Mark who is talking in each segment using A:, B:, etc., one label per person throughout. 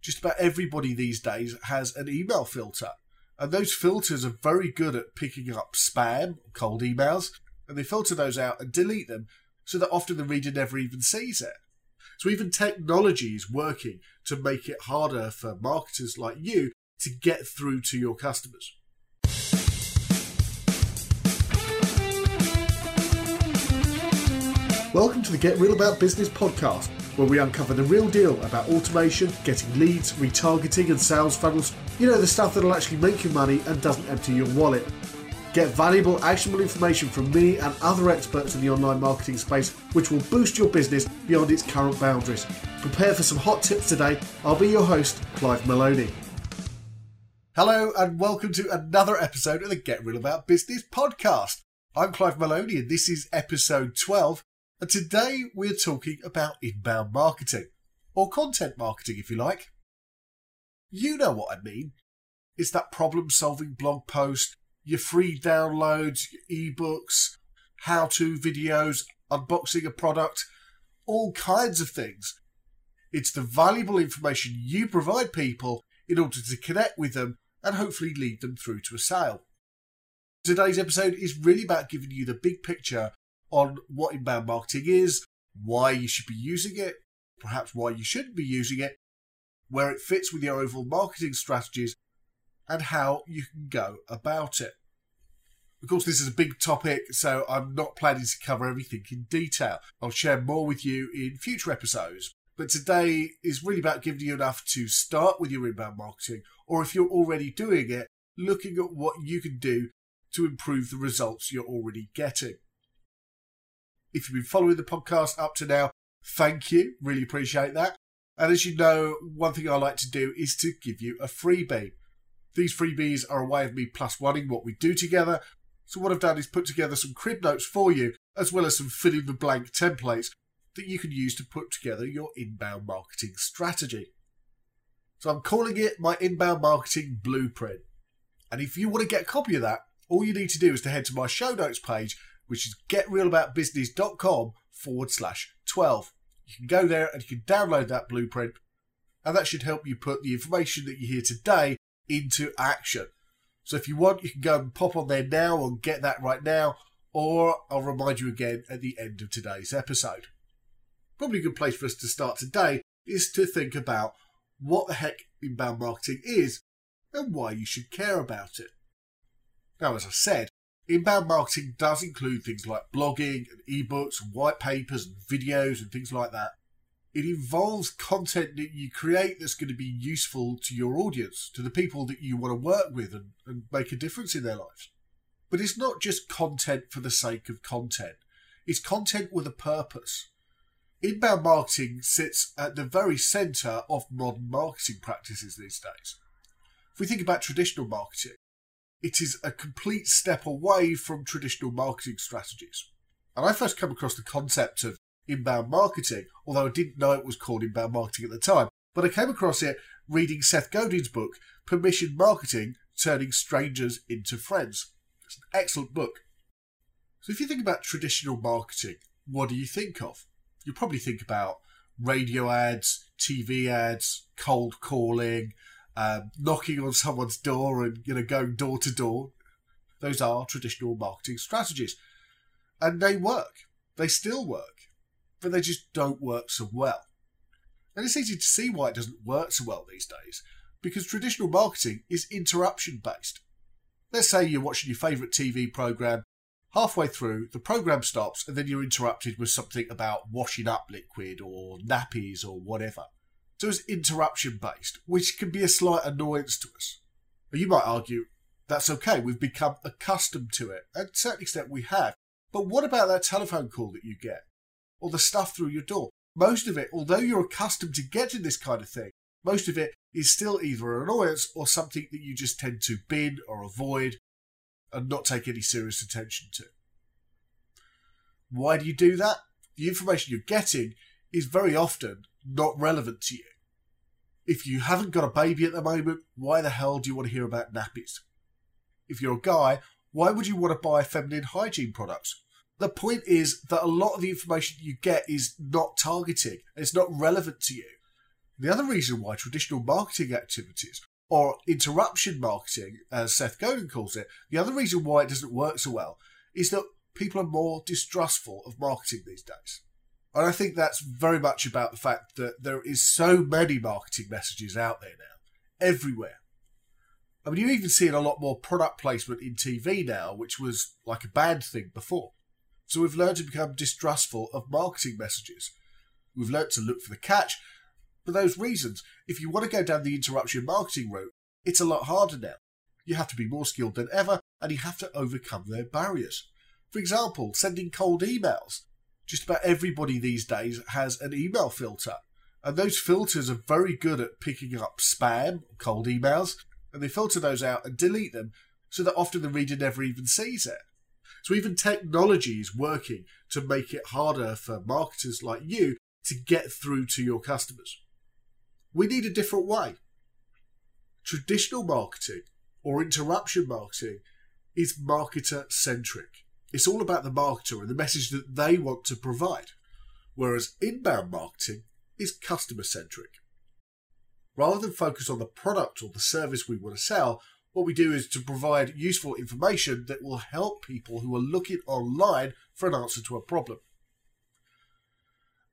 A: just about everybody these days has an email filter. And those filters are very good at picking up spam, cold emails, and they filter those out and delete them so that often the reader never even sees it. So even technology is working to make it harder for marketers like you to get through to your customers. Welcome to the Get Real About Business podcast, where we uncover the real deal about automation, getting leads, retargeting, and sales funnels. You know, the stuff that'll actually make you money and doesn't empty your wallet. Get valuable, actionable information from me and other experts in the online marketing space, which will boost your business beyond its current boundaries. Prepare for some hot tips today. I'll be your host, Clive Maloney. Hello, and welcome to another episode of the Get Real About Business podcast. I'm Clive Maloney, and this is episode 12 and today we're talking about inbound marketing, or content marketing if you like. You know what I mean. It's that problem solving blog post, your free downloads, your ebooks, how to videos, unboxing a product, all kinds of things. It's the valuable information you provide people in order to connect with them and hopefully lead them through to a sale. Today's episode is really about giving you the big picture on what inbound marketing is, why you should be using it, perhaps why you shouldn't be using it, where it fits with your overall marketing strategies, and how you can go about it. Of course, this is a big topic, so I'm not planning to cover everything in detail. I'll share more with you in future episodes. But today is really about giving you enough to start with your inbound marketing, or if you're already doing it, looking at what you can do to improve the results you're already getting. If you've been following the podcast up to now, thank you. Really appreciate that. And as you know, one thing I like to do is to give you a freebie. These freebies are a way of me plus oneing what we do together. So what I've done is put together some crib notes for you, as well as some fill in the blank templates that you can use to put together your inbound marketing strategy. So I'm calling it my inbound marketing blueprint. And if you want to get a copy of that, all you need to do is to head to my show notes page which is getrealaboutbusiness.com forward slash 12. You can go there and you can download that blueprint, and that should help you put the information that you hear today into action. So if you want, you can go and pop on there now and get that right now, or I'll remind you again at the end of today's episode. Probably a good place for us to start today is to think about what the heck inbound marketing is and why you should care about it. Now, as I said, Inbound marketing does include things like blogging and ebooks and white papers and videos and things like that. It involves content that you create that's going to be useful to your audience, to the people that you want to work with and, and make a difference in their lives. But it's not just content for the sake of content, it's content with a purpose. Inbound marketing sits at the very centre of modern marketing practices these days. If we think about traditional marketing, it is a complete step away from traditional marketing strategies. And I first came across the concept of inbound marketing, although I didn't know it was called inbound marketing at the time. But I came across it reading Seth Godin's book, Permission Marketing Turning Strangers into Friends. It's an excellent book. So if you think about traditional marketing, what do you think of? You probably think about radio ads, TV ads, cold calling, um, knocking on someone's door and you know going door to door. Those are traditional marketing strategies, and they work. They still work, but they just don't work so well. And it's easy to see why it doesn't work so well these days, because traditional marketing is interruption based. Let's say you're watching your favourite TV programme, halfway through, the programme stops, and then you're interrupted with something about washing up liquid or nappies or whatever. So it's interruption based, which can be a slight annoyance to us. But you might argue that's okay, we've become accustomed to it, and to a certain extent we have. But what about that telephone call that you get? Or the stuff through your door? Most of it, although you're accustomed to getting this kind of thing, most of it is still either an annoyance or something that you just tend to bin or avoid and not take any serious attention to. Why do you do that? The information you're getting is very often not relevant to you. If you haven't got a baby at the moment, why the hell do you want to hear about nappies? If you're a guy, why would you want to buy feminine hygiene products? The point is that a lot of the information you get is not targeting, it's not relevant to you. The other reason why traditional marketing activities, or interruption marketing, as Seth Godin calls it, the other reason why it doesn't work so well is that people are more distrustful of marketing these days. And I think that's very much about the fact that there is so many marketing messages out there now, everywhere. I mean, you even see a lot more product placement in TV now, which was like a bad thing before. So we've learned to become distrustful of marketing messages. We've learned to look for the catch. For those reasons, if you want to go down the interruption marketing route, it's a lot harder now. You have to be more skilled than ever, and you have to overcome their barriers. For example, sending cold emails. Just about everybody these days has an email filter, and those filters are very good at picking up spam, cold emails, and they filter those out and delete them so that often the reader never even sees it. So even technology is working to make it harder for marketers like you to get through to your customers. We need a different way. Traditional marketing or interruption marketing is marketer centric. It's all about the marketer and the message that they want to provide, whereas inbound marketing is customer centric. Rather than focus on the product or the service we want to sell, what we do is to provide useful information that will help people who are looking online for an answer to a problem.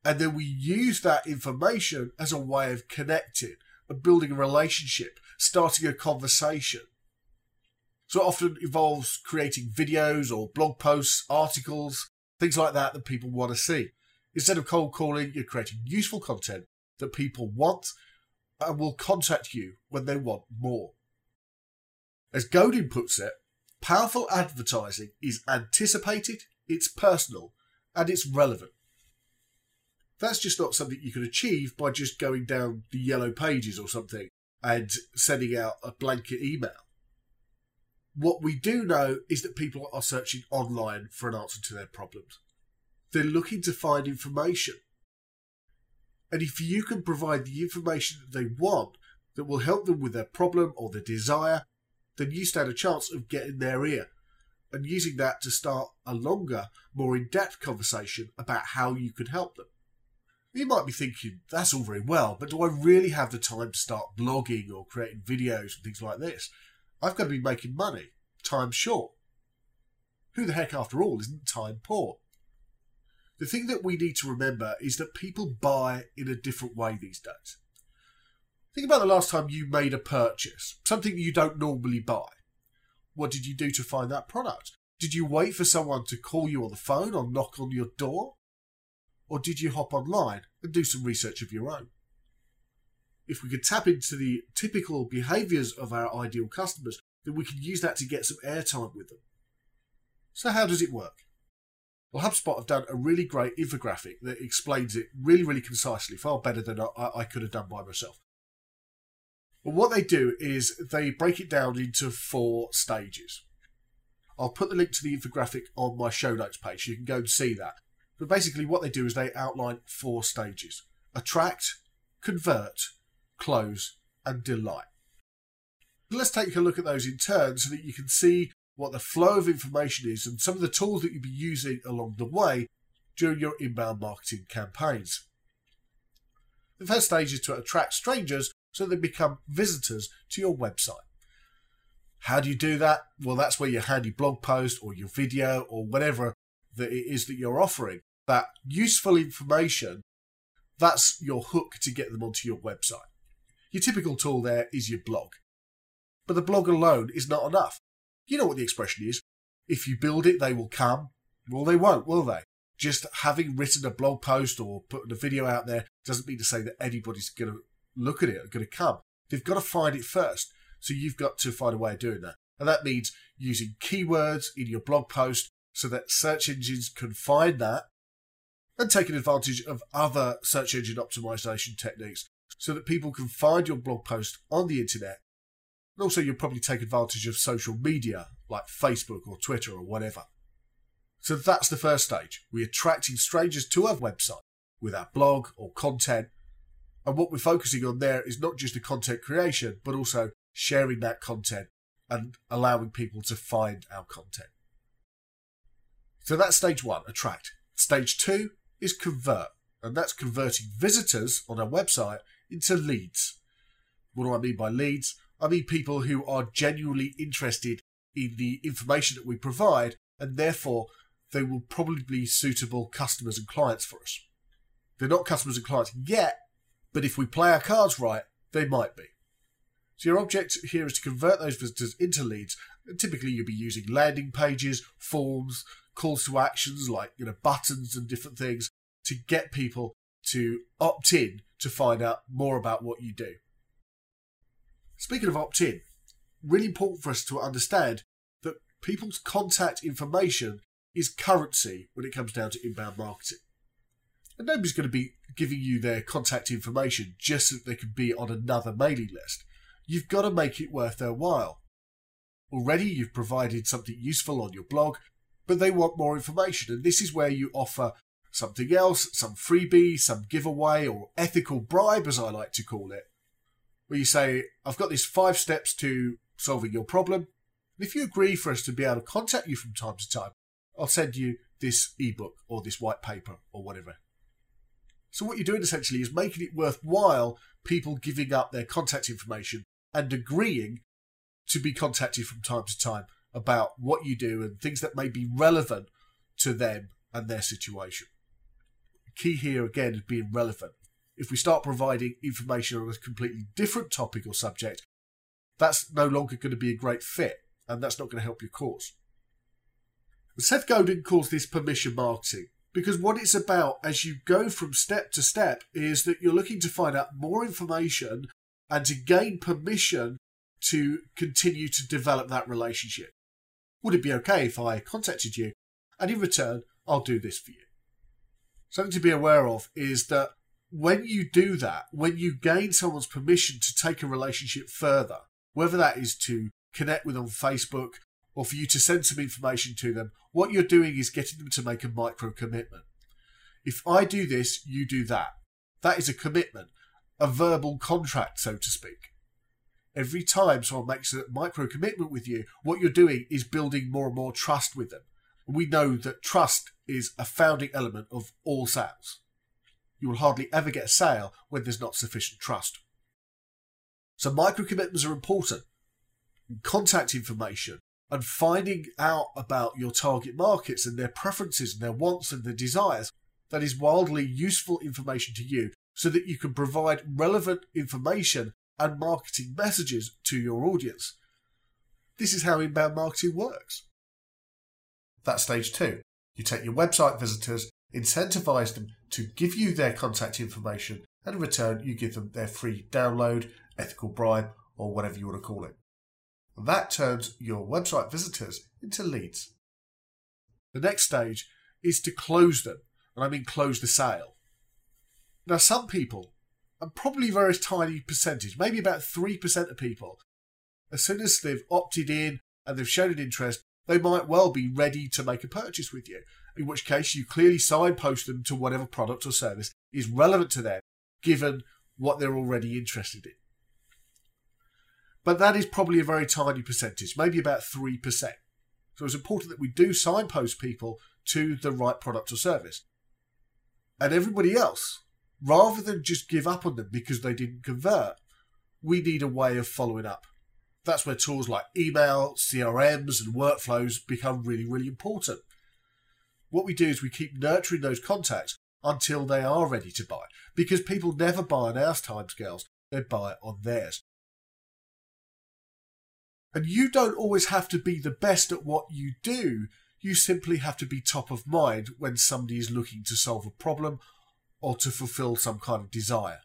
A: And then we use that information as a way of connecting and building a relationship, starting a conversation. So it often involves creating videos or blog posts, articles, things like that that people want to see. Instead of cold calling, you're creating useful content that people want and will contact you when they want more. As Godin puts it, powerful advertising is anticipated, it's personal, and it's relevant. That's just not something you can achieve by just going down the yellow pages or something and sending out a blanket email. What we do know is that people are searching online for an answer to their problems. They're looking to find information. And if you can provide the information that they want that will help them with their problem or their desire, then you stand a chance of getting their ear and using that to start a longer, more in depth conversation about how you could help them. You might be thinking, that's all very well, but do I really have the time to start blogging or creating videos and things like this? I've got to be making money. Time short. Who the heck, after all, isn't time poor? The thing that we need to remember is that people buy in a different way these days. Think about the last time you made a purchase, something you don't normally buy. What did you do to find that product? Did you wait for someone to call you on the phone or knock on your door? Or did you hop online and do some research of your own? If we could tap into the typical behaviours of our ideal customers, then we could use that to get some airtime with them. So, how does it work? Well, HubSpot have done a really great infographic that explains it really, really concisely, far better than I, I could have done by myself. Well, what they do is they break it down into four stages. I'll put the link to the infographic on my show notes page. so You can go and see that. But basically, what they do is they outline four stages attract, convert, close, and delight. Let's take a look at those in turn so that you can see what the flow of information is and some of the tools that you'll be using along the way during your inbound marketing campaigns. The first stage is to attract strangers so they become visitors to your website. How do you do that? Well, that's where your handy blog post or your video or whatever that it is that you're offering, that useful information, that's your hook to get them onto your website. Your typical tool there is your blog. But the blog alone is not enough. You know what the expression is. If you build it, they will come. Well, they won't, will they? Just having written a blog post or putting a video out there doesn't mean to say that anybody's going to look at it or going to come. They've got to find it first. So you've got to find a way of doing that. And that means using keywords in your blog post so that search engines can find that and taking advantage of other search engine optimization techniques so that people can find your blog post on the internet and also, you'll probably take advantage of social media like Facebook or Twitter or whatever. So that's the first stage. We're attracting strangers to our website with our blog or content. And what we're focusing on there is not just the content creation, but also sharing that content and allowing people to find our content. So that's stage one, attract. Stage two is convert, and that's converting visitors on our website into leads. What do I mean by leads? I mean people who are genuinely interested in the information that we provide, and therefore they will probably be suitable customers and clients for us. They're not customers and clients yet, but if we play our cards right, they might be. So your object here is to convert those visitors into leads. Typically, you'll be using landing pages, forms, calls to actions like you know buttons and different things to get people to opt in to find out more about what you do. Speaking of opt in, really important for us to understand that people's contact information is currency when it comes down to inbound marketing. And nobody's going to be giving you their contact information just so that they can be on another mailing list. You've got to make it worth their while. Already you've provided something useful on your blog, but they want more information, and this is where you offer something else, some freebie, some giveaway, or ethical bribe, as I like to call it, where you say, I've got these five steps to solving your problem. And if you agree for us to be able to contact you from time to time, I'll send you this ebook or this white paper or whatever. So, what you're doing essentially is making it worthwhile people giving up their contact information and agreeing to be contacted from time to time about what you do and things that may be relevant to them and their situation. Key here again is being relevant. If we start providing information on a completely different topic or subject, that's no longer going to be a great fit and that's not going to help your cause. Seth Godin calls this permission marketing because what it's about as you go from step to step is that you're looking to find out more information and to gain permission to continue to develop that relationship. Would it be okay if I contacted you and in return, I'll do this for you? Something to be aware of is that when you do that, when you gain someone's permission to take a relationship further, whether that is to connect with on Facebook or for you to send some information to them, what you're doing is getting them to make a micro commitment. If I do this, you do that. That is a commitment, a verbal contract, so to speak. Every time someone makes a micro commitment with you, what you're doing is building more and more trust with them. We know that trust is a founding element of all sales. You will hardly ever get a sale when there's not sufficient trust. So micro commitments are important. Contact information and finding out about your target markets and their preferences and their wants and their desires that is wildly useful information to you so that you can provide relevant information and marketing messages to your audience. This is how inbound marketing works. That's stage two. You take your website visitors, incentivize them to give you their contact information, and in return, you give them their free download, ethical bribe, or whatever you want to call it. That turns your website visitors into leads. The next stage is to close them, and I mean close the sale. Now, some people and probably a very tiny percentage, maybe about 3% of people, as soon as they've opted in and they've shown an interest, they might well be ready to make a purchase with you. In which case, you clearly signpost them to whatever product or service is relevant to them, given what they're already interested in. But that is probably a very tiny percentage, maybe about 3%. So it's important that we do signpost people to the right product or service. And everybody else rather than just give up on them because they didn't convert, we need a way of following up. That's where tools like email, CRMs, and workflows become really, really important. What we do is we keep nurturing those contacts until they are ready to buy because people never buy on our timescales, they buy on theirs. And you don't always have to be the best at what you do. You simply have to be top of mind when somebody is looking to solve a problem or to fulfill some kind of desire.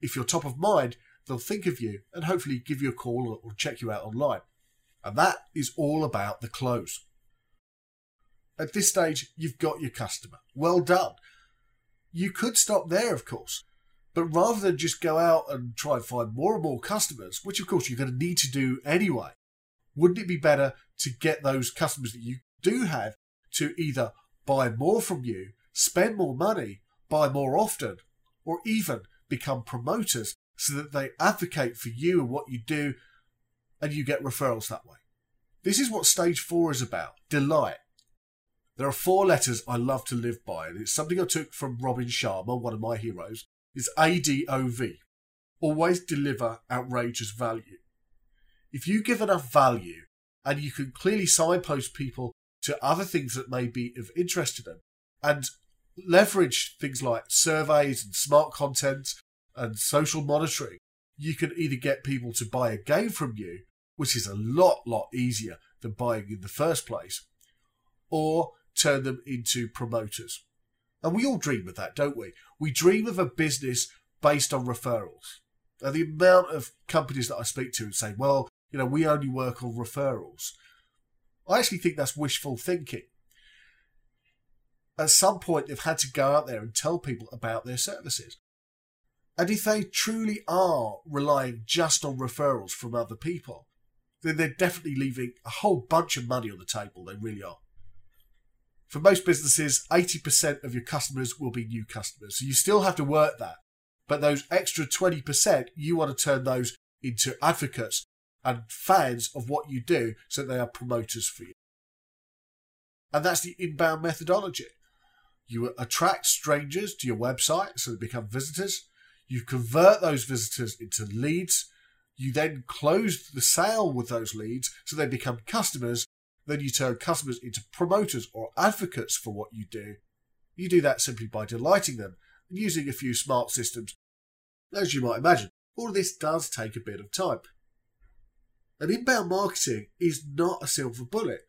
A: If you're top of mind, they'll think of you and hopefully give you a call or check you out online. And that is all about the close. At this stage, you've got your customer. Well done. You could stop there, of course. But rather than just go out and try and find more and more customers, which of course you're going to need to do anyway, wouldn't it be better to get those customers that you do have to either buy more from you spend more money, buy more often, or even become promoters so that they advocate for you and what you do and you get referrals that way. This is what stage four is about delight. There are four letters I love to live by, and it's something I took from Robin Sharma, one of my heroes, is ADOV. Always deliver outrageous value. If you give enough value and you can clearly signpost people to other things that may be of interest to them and leverage things like surveys and smart content and social monitoring, you can either get people to buy a game from you, which is a lot, lot easier than buying in the first place, or turn them into promoters. And we all dream of that, don't we? We dream of a business based on referrals. And the amount of companies that I speak to and say, well, you know, we only work on referrals. I actually think that's wishful thinking. At some point, they've had to go out there and tell people about their services. And if they truly are relying just on referrals from other people, then they're definitely leaving a whole bunch of money on the table. They really are. For most businesses, 80% of your customers will be new customers. So you still have to work that. But those extra 20%, you want to turn those into advocates and fans of what you do so they are promoters for you. And that's the inbound methodology. You attract strangers to your website so they become visitors. You convert those visitors into leads. You then close the sale with those leads so they become customers. Then you turn customers into promoters or advocates for what you do. You do that simply by delighting them and using a few smart systems. As you might imagine, all this does take a bit of time. And inbound marketing is not a silver bullet.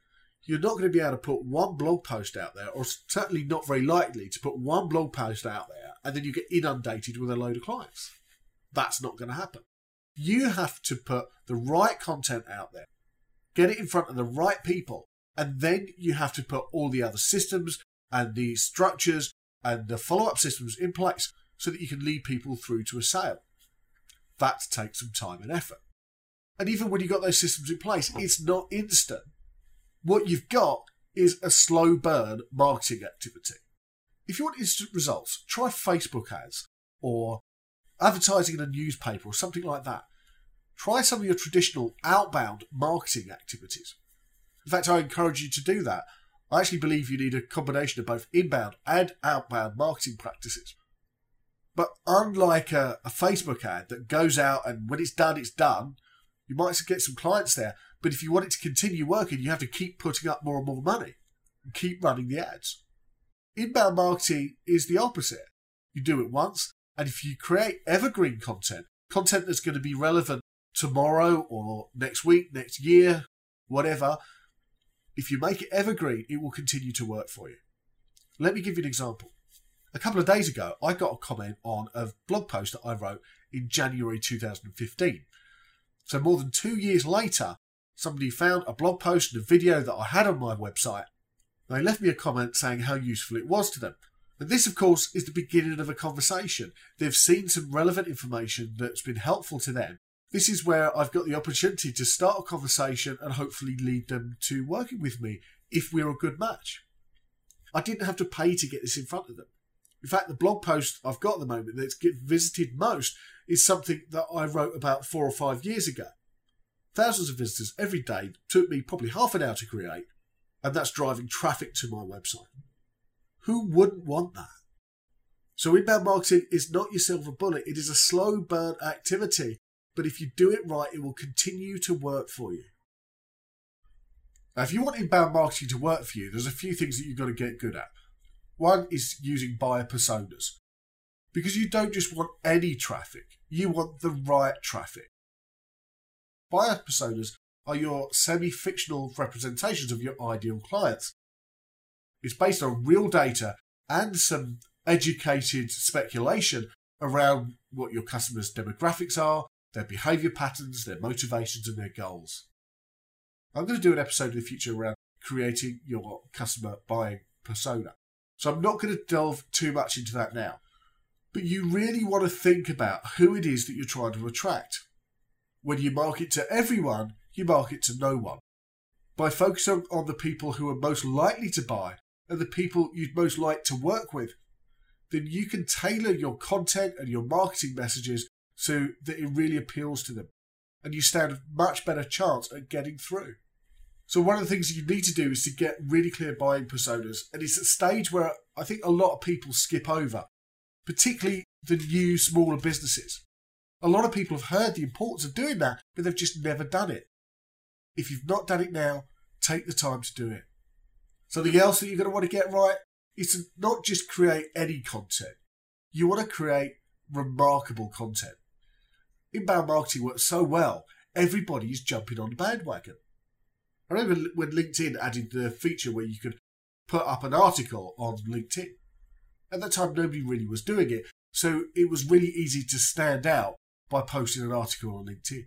A: You're not going to be able to put one blog post out there, or certainly not very likely to put one blog post out there and then you get inundated with a load of clients. That's not going to happen. You have to put the right content out there, get it in front of the right people, and then you have to put all the other systems and the structures and the follow up systems in place so that you can lead people through to a sale. That takes some time and effort. And even when you've got those systems in place, it's not instant. What you've got is a slow burn marketing activity. If you want instant results, try Facebook ads or advertising in a newspaper or something like that. Try some of your traditional outbound marketing activities. In fact, I encourage you to do that. I actually believe you need a combination of both inbound and outbound marketing practices. But unlike a, a Facebook ad that goes out and when it's done, it's done, you might get some clients there, but if you want it to continue working, you have to keep putting up more and more money and keep running the ads. Inbound marketing is the opposite. You do it once, and if you create evergreen content, content that's going to be relevant tomorrow or next week, next year, whatever, if you make it evergreen, it will continue to work for you. Let me give you an example. A couple of days ago, I got a comment on a blog post that I wrote in January 2015. So more than two years later, somebody found a blog post and a video that I had on my website. They left me a comment saying how useful it was to them. And this, of course, is the beginning of a conversation. They've seen some relevant information that's been helpful to them. This is where I've got the opportunity to start a conversation and hopefully lead them to working with me if we're a good match. I didn't have to pay to get this in front of them. In fact, the blog post I've got at the moment that's visited most is something that I wrote about four or five years ago. Thousands of visitors every day took me probably half an hour to create, and that's driving traffic to my website. Who wouldn't want that? So, inbound marketing is not your silver bullet, it is a slow burn activity, but if you do it right, it will continue to work for you. Now, if you want inbound marketing to work for you, there's a few things that you've got to get good at. One is using buyer personas because you don't just want any traffic, you want the right traffic. Buyer personas are your semi fictional representations of your ideal clients. It's based on real data and some educated speculation around what your customers' demographics are, their behavior patterns, their motivations, and their goals. I'm going to do an episode in the future around creating your customer buying persona. So I'm not going to delve too much into that now. But you really want to think about who it is that you're trying to attract. When you market to everyone, you market to no one. By focusing on the people who are most likely to buy and the people you'd most like to work with, then you can tailor your content and your marketing messages so that it really appeals to them. And you stand a much better chance at getting through. So one of the things you need to do is to get really clear buying personas, and it's a stage where I think a lot of people skip over, particularly the new smaller businesses. A lot of people have heard the importance of doing that, but they've just never done it. If you've not done it now, take the time to do it. Something else that you're going to want to get right is to not just create any content. You want to create remarkable content. Inbound marketing works so well, everybody is jumping on the bandwagon. I remember when LinkedIn added the feature where you could put up an article on LinkedIn. At that time, nobody really was doing it, so it was really easy to stand out by posting an article on LinkedIn.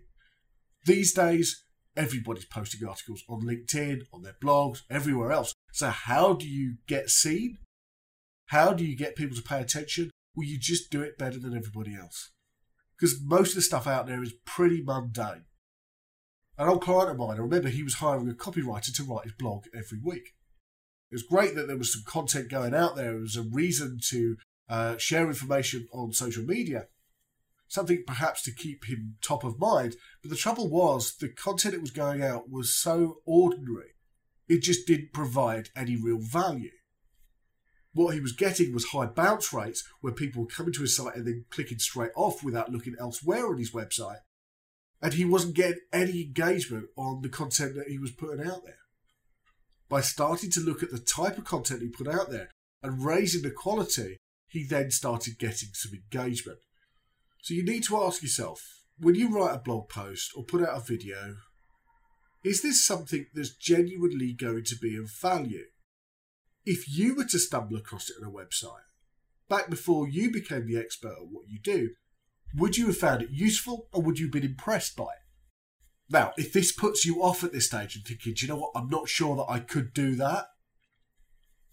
A: These days, everybody's posting articles on LinkedIn, on their blogs, everywhere else. So, how do you get seen? How do you get people to pay attention? Well, you just do it better than everybody else. Because most of the stuff out there is pretty mundane. An old client of mine, I remember he was hiring a copywriter to write his blog every week. It was great that there was some content going out there. It was a reason to uh, share information on social media something perhaps to keep him top of mind. But the trouble was, the content that was going out was so ordinary, it just didn't provide any real value. What he was getting was high bounce rates where people were coming to his site and then clicking straight off without looking elsewhere on his website. And he wasn't getting any engagement on the content that he was putting out there. By starting to look at the type of content he put out there and raising the quality, he then started getting some engagement. So you need to ask yourself when you write a blog post or put out a video, is this something that's genuinely going to be of value? If you were to stumble across it on a website, back before you became the expert at what you do, would you have found it useful or would you have been impressed by it? Now, if this puts you off at this stage and thinking, you know what, I'm not sure that I could do that,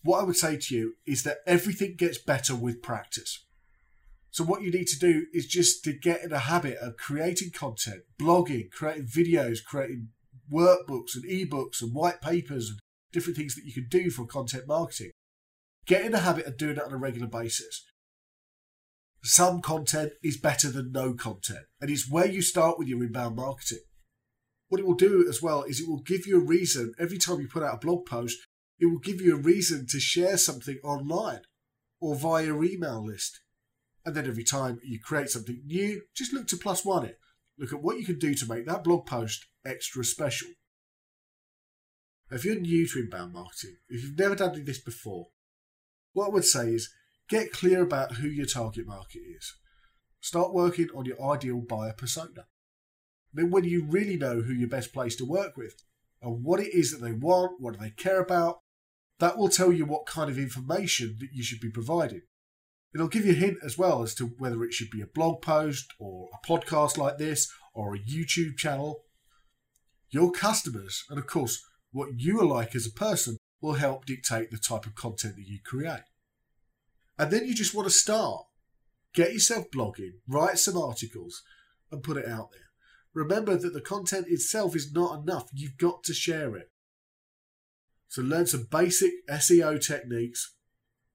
A: what I would say to you is that everything gets better with practice. So what you need to do is just to get in a habit of creating content, blogging, creating videos, creating workbooks and ebooks and white papers and different things that you can do for content marketing. Get in the habit of doing it on a regular basis. Some content is better than no content, and it's where you start with your inbound marketing. What it will do as well is it will give you a reason every time you put out a blog post, it will give you a reason to share something online or via your email list. And then every time you create something new, just look to plus one it. Look at what you can do to make that blog post extra special. If you're new to inbound marketing, if you've never done this before, what I would say is get clear about who your target market is. Start working on your ideal buyer persona. Then, when you really know who you're best placed to work with and what it is that they want, what do they care about, that will tell you what kind of information that you should be providing. It'll give you a hint as well as to whether it should be a blog post or a podcast like this or a YouTube channel. Your customers, and of course, what you are like as a person, will help dictate the type of content that you create. And then you just want to start. Get yourself blogging, write some articles, and put it out there. Remember that the content itself is not enough, you've got to share it. So learn some basic SEO techniques.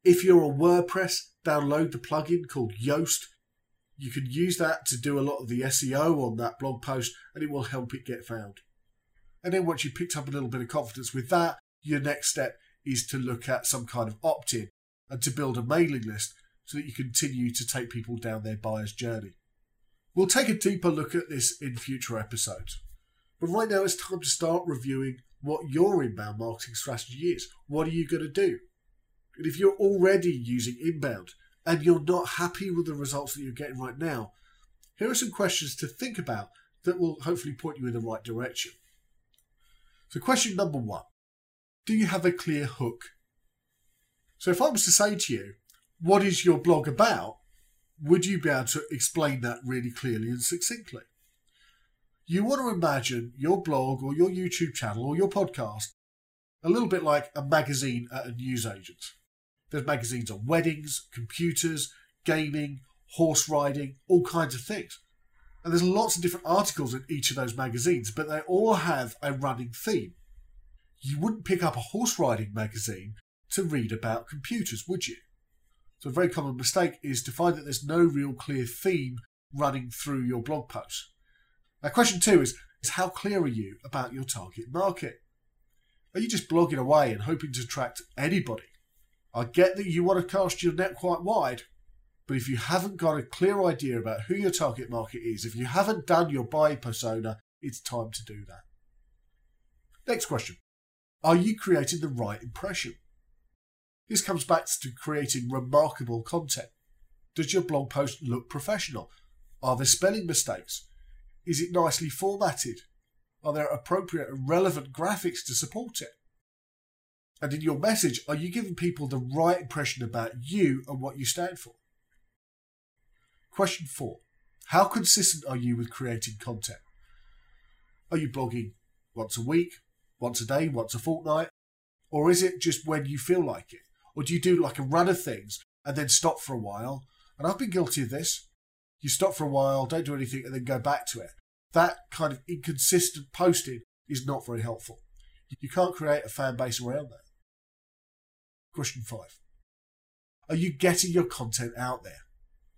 A: If you're on WordPress, download the plugin called Yoast. You can use that to do a lot of the SEO on that blog post and it will help it get found. And then once you've picked up a little bit of confidence with that, your next step is to look at some kind of opt in and to build a mailing list so that you continue to take people down their buyer's journey. We'll take a deeper look at this in future episodes. But right now, it's time to start reviewing what your inbound marketing strategy is. What are you going to do? And if you're already using inbound and you're not happy with the results that you're getting right now, here are some questions to think about that will hopefully point you in the right direction. So, question number one Do you have a clear hook? So, if I was to say to you, What is your blog about? would you be able to explain that really clearly and succinctly? You want to imagine your blog or your YouTube channel or your podcast a little bit like a magazine at a newsagent. There's magazines on weddings, computers, gaming, horse riding, all kinds of things. And there's lots of different articles in each of those magazines, but they all have a running theme. You wouldn't pick up a horse riding magazine to read about computers, would you? So, a very common mistake is to find that there's no real clear theme running through your blog post. Now, question two is, is how clear are you about your target market? Are you just blogging away and hoping to attract anybody? I get that you want to cast your net quite wide, But if you haven't got a clear idea about who your target market is, if you haven't done your buy persona, it's time to do that. Next question Are you creating the right impression? This comes back to creating remarkable content. Does your blog post look professional? Are there spelling mistakes? Is it nicely formatted? Are there appropriate and relevant graphics to support it? And in your message, are you giving people the right impression about you and what you stand for? Question four How consistent are you with creating content? Are you blogging once a week, once a day, once a fortnight? Or is it just when you feel like it? Or do you do like a run of things and then stop for a while? And I've been guilty of this. You stop for a while, don't do anything, and then go back to it. That kind of inconsistent posting is not very helpful. You can't create a fan base around that. Question five Are you getting your content out there?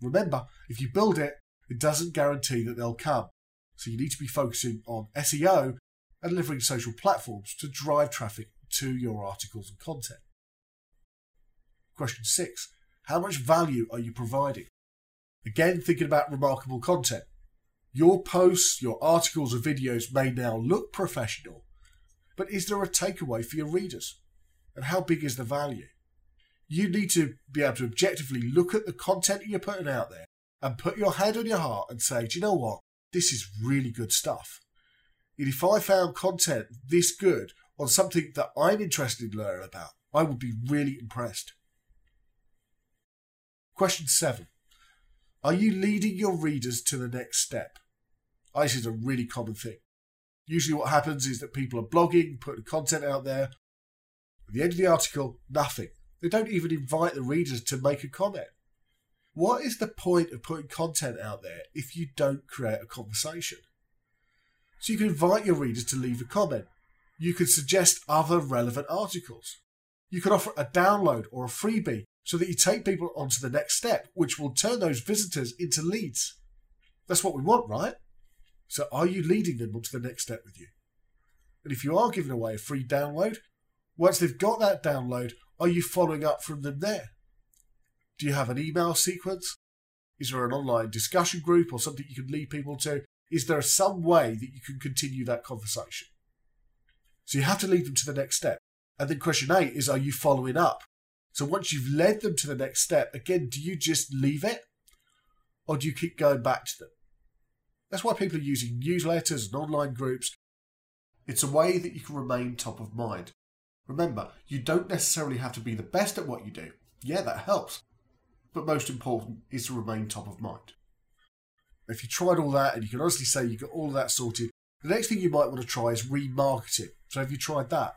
A: Remember, if you build it, it doesn't guarantee that they'll come. So you need to be focusing on SEO and delivering social platforms to drive traffic to your articles and content. Question six How much value are you providing? Again, thinking about remarkable content. Your posts, your articles, or videos may now look professional, but is there a takeaway for your readers? And how big is the value? You need to be able to objectively look at the content you're putting out there and put your head on your heart and say, do you know what? This is really good stuff. And if I found content this good on something that I'm interested in learning about, I would be really impressed. Question seven Are you leading your readers to the next step? This is a really common thing. Usually, what happens is that people are blogging, putting content out there. The end of the article, nothing. They don't even invite the readers to make a comment. What is the point of putting content out there if you don't create a conversation? So you can invite your readers to leave a comment. You can suggest other relevant articles. You can offer a download or a freebie so that you take people on to the next step, which will turn those visitors into leads. That's what we want, right? So are you leading them onto the next step with you? And if you are giving away a free download, once they've got that download, are you following up from them there? Do you have an email sequence? Is there an online discussion group or something you can lead people to? Is there some way that you can continue that conversation? So you have to lead them to the next step. And then question eight is, are you following up? So once you've led them to the next step, again, do you just leave it? Or do you keep going back to them? That's why people are using newsletters and online groups. It's a way that you can remain top of mind. Remember, you don't necessarily have to be the best at what you do. Yeah, that helps. But most important is to remain top of mind. If you tried all that and you can honestly say you got all of that sorted, the next thing you might want to try is remarketing. So have you tried that?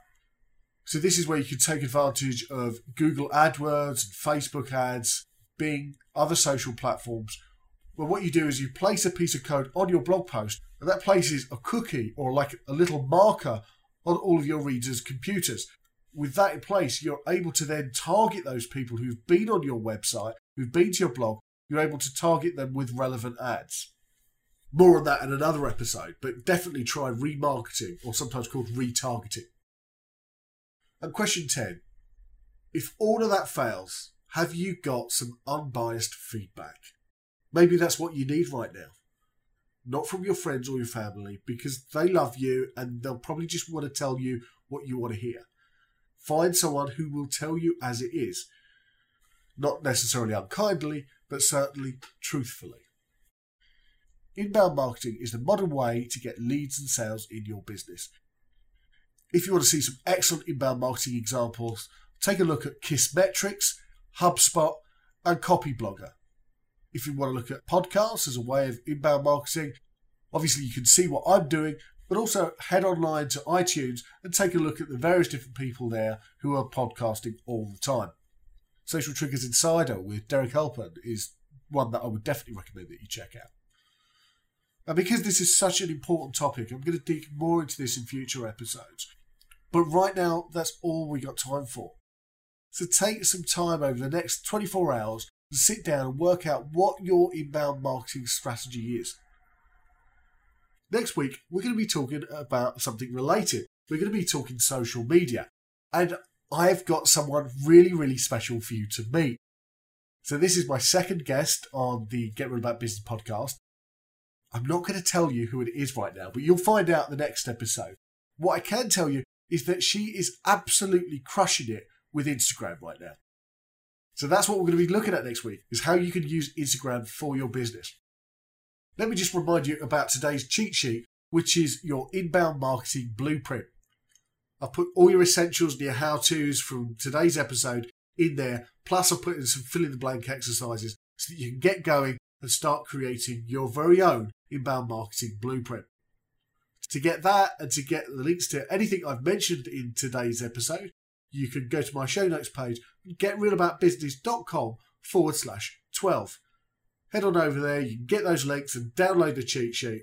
A: So this is where you can take advantage of Google AdWords and Facebook ads, Bing, other social platforms. Where what you do is you place a piece of code on your blog post, and that places a cookie or like a little marker on all of your readers' computers. With that in place, you're able to then target those people who've been on your website, who've been to your blog. You're able to target them with relevant ads. More on that in another episode, but definitely try remarketing, or sometimes called retargeting. And question 10 If all of that fails, have you got some unbiased feedback? Maybe that's what you need right now. Not from your friends or your family, because they love you and they'll probably just want to tell you what you want to hear. Find someone who will tell you as it is. Not necessarily unkindly, but certainly truthfully. Inbound marketing is the modern way to get leads and sales in your business. If you want to see some excellent inbound marketing examples, take a look at Kissmetrics, HubSpot, and Copyblogger. If you want to look at podcasts as a way of inbound marketing, obviously you can see what I'm doing, but also head online to iTunes and take a look at the various different people there who are podcasting all the time. Social Triggers Insider with Derek Halpern is one that I would definitely recommend that you check out. And because this is such an important topic, I'm going to dig more into this in future episodes. But right now, that's all we got time for. So take some time over the next 24 hours sit down and work out what your inbound marketing strategy is. Next week, we're going to be talking about something related. We're going to be talking social media. And I've got someone really, really special for you to meet. So, this is my second guest on the Get Real About Business podcast. I'm not going to tell you who it is right now, but you'll find out the next episode. What I can tell you is that she is absolutely crushing it with Instagram right now. So that's what we're going to be looking at next week is how you can use Instagram for your business. Let me just remind you about today's cheat sheet, which is your inbound marketing blueprint. I've put all your essentials and your how-tos from today's episode in there, plus I've put in some fill in the blank exercises so that you can get going and start creating your very own inbound marketing blueprint. To get that and to get the links to anything I've mentioned in today's episode, you can go to my show notes page, getrealaboutbusiness.com forward slash 12. Head on over there, you can get those links and download the cheat sheet.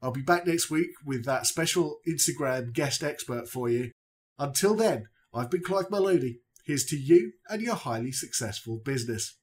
A: I'll be back next week with that special Instagram guest expert for you. Until then, I've been Clive Maloney. Here's to you and your highly successful business.